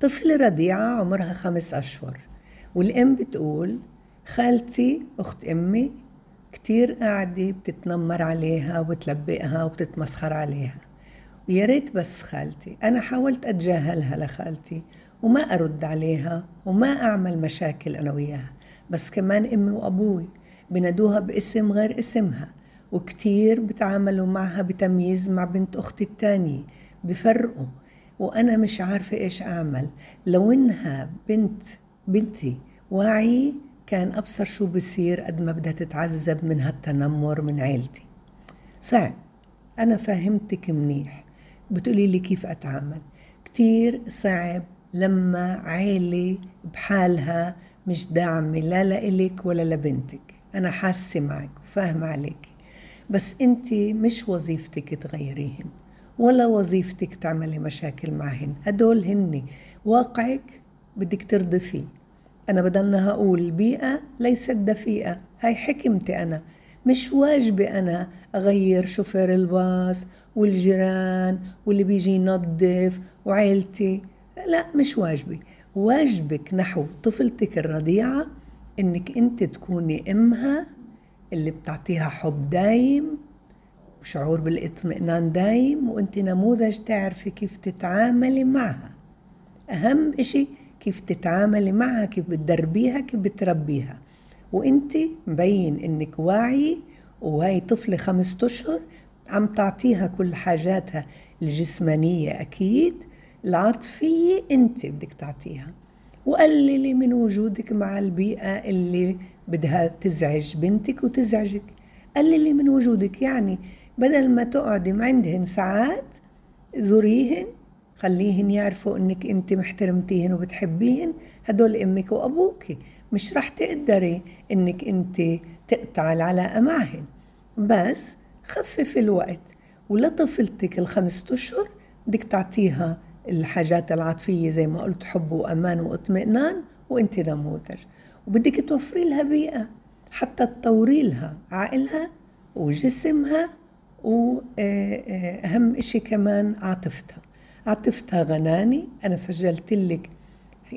طفلة رضيعة عمرها خمس أشهر. والأم بتقول خالتي أخت أمي كتير قاعدة بتتنمر عليها وبتلبقها وبتتمسخر عليها. ويا ريت بس خالتي أنا حاولت أتجاهلها لخالتي وما أرد عليها وما أعمل مشاكل أنا وياها. بس كمان أمي وأبوي بنادوها باسم غير اسمها وكتير بتعاملوا معها بتمييز مع بنت أختي التانية بفرقوا وأنا مش عارفة إيش أعمل. لو إنها بنت بنتي واعية كان أبصر شو بصير قد ما بدها تتعذب من هالتنمر من عيلتي. صعب. أنا فهمتك منيح. بتقولي لي كيف أتعامل. كتير صعب لما عيلة بحالها مش داعمة لا لإلك ولا لبنتك. أنا حاسة معك وفاهمة عليك بس أنت مش وظيفتك تغيريهن. ولا وظيفتك تعملي مشاكل معهن. هدول هن واقعك بدك ترضي فيه أنا بدلنا هقول البيئة ليست دفيئة. هاي حكمتي أنا. مش واجبي أنا أغير شوفير الباص والجيران واللي بيجي ينظف وعيلتي. لا مش واجبي. واجبك نحو طفلتك الرضيعة إنك أنت تكوني أمها اللي بتعطيها حب دايم وشعور بالاطمئنان دايم وأنت نموذج تعرفي كيف تتعاملي معها. أهم إشي كيف تتعاملي معها كيف بتدربيها كيف بتربيها. وأنت مبين إنك واعي وهي طفلة خمسة أشهر عم تعطيها كل حاجاتها الجسمانية أكيد العاطفية أنت بدك تعطيها. وقللي من وجودك مع البيئة اللي بدها تزعج بنتك وتزعجك. قللي من وجودك؟ يعني بدل ما تقعدي عندهن ساعات زوريهن خليهن يعرفوا إنك أنت محترمتيهن وبتحبيهن. هدول أمك وابوك مش رح تقدري إنك أنت تقطع العلاقة معهن. بس خفف الوقت ولطفلتك الخمسة أشهر بدك تعطيها الحاجات العاطفية زي ما قلت حب وأمان وإطمئنان وانت نموذج وبدك توفري لها بيئة. حتى تطوري لها عقلها وجسمها وأهم إشي كمان عاطفتها. عاطفتها غناني أنا سجلت لك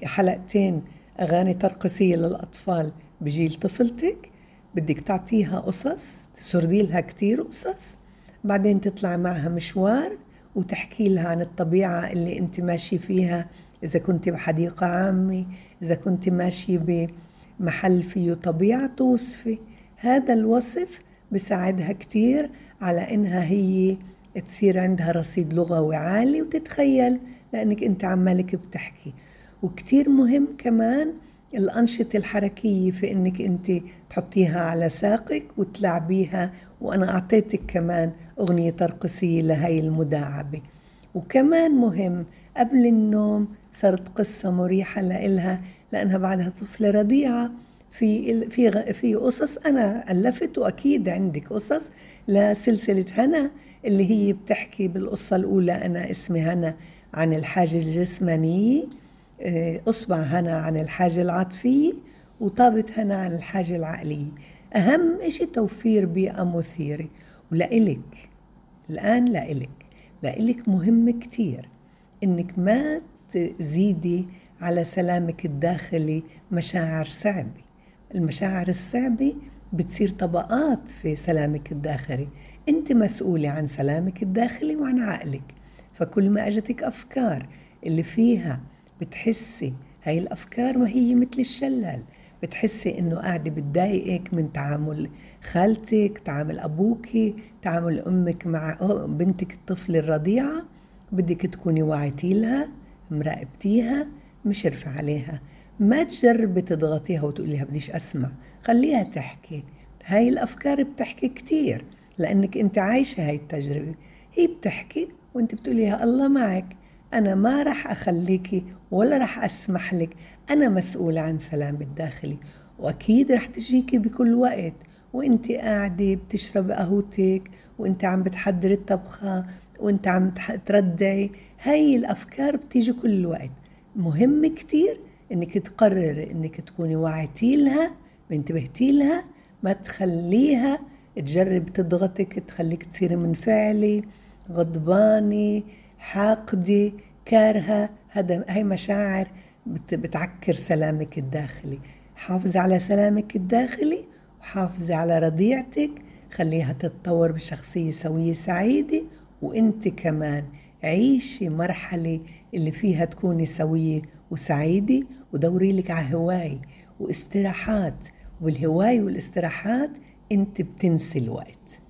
حلقتين أغاني ترقصية للأطفال بجيل طفلتك. بدك تعطيها قصص تسردي لها كتير قصص. بعدين تطلع معها مشوار وتحكي لها عن الطبيعة اللي أنت ماشي فيها إذا كنت بحديقة عامة إذا كنت ماشي بمحل فيه طبيعة توصفي. هذا الوصف بساعدها كتير على إنها هي تصير عندها رصيد لغوي عالي وتتخيل لأنك أنت عمالك بتحكي. وكتير مهم كمان الأنشطة الحركية في إنك أنت تحطيها على ساقك وتلعبيها وأنا أعطيتك كمان أغنية ترقصية لهي المداعبة. وكمان مهم قبل النوم صارت قصة مريحة لإلها لأنها بعدها طفلة رضيعة في في في قصص أنا ألفت وأكيد عندك قصص لسلسلة هنا اللي هي بتحكي بالقصة الأولى. أنا اسمي هنا عن الحاجة الجسمانية آه، أصبع هنا عن الحاجة العاطفية وطابت هنا عن الحاجة العقلية. أهم إشي توفير بيئة مثيرة. ولإلك الآن لإلك لإلك مهم كتير إنك ما تزيدي على سلامك الداخلي مشاعر صعبة. المشاعر الصعبة بتصير طبقات في سلامك الداخلي. أنت مسؤولة عن سلامك الداخلي وعن عقلك. فكل ما أجتك أفكار اللي فيها بتحسي هاي الأفكار ما هي مثل الشلال. بتحسي إنه قاعدة بتضايقك من تعامل خالتك تعامل أبوك تعامل أمك مع بنتك الطفل الرضيعة. بدك تكوني واعيتي لها. مراقبتيها مشرفة عليها. ما تجربي تضغطيها وتقولي لها بديش أسمع. خليها تحكي. هاي الأفكار بتحكي كتير لأنك أنت عايشة هاي التجربة. هي بتحكي وأنت بتقوليها الله معك. أنا ما رح أخليكي ولا رح أسمح لك. أنا مسؤولة عن سلامي الداخلي وأكيد رح تجيكي بكل وقت. وأنت قاعدة بتشربي قهوتك وأنت عم بتحضري الطبخة. وانت عم تردعي. هاي الأفكار بتيجي كل وقت مهم كتير إنك تقرري إنك تكوني وعيتي لها انتبهتي لها ما تخليها تجرب تضغطك تخليك تصيري منفعلة غضبانة حاقدة كارهة. هذا هاي مشاعر بت بتعكر سلامك الداخلي. حافظي على سلامك الداخلي وحافظي على رضيعتك. خليها تتطور بشخصية سوية سعيدة. وانت كمان عيشي مرحلة اللي فيها تكوني سوية وسعيدة ودوري لك على هواي واستراحات والهواي والاستراحات انت بتنسي الوقت.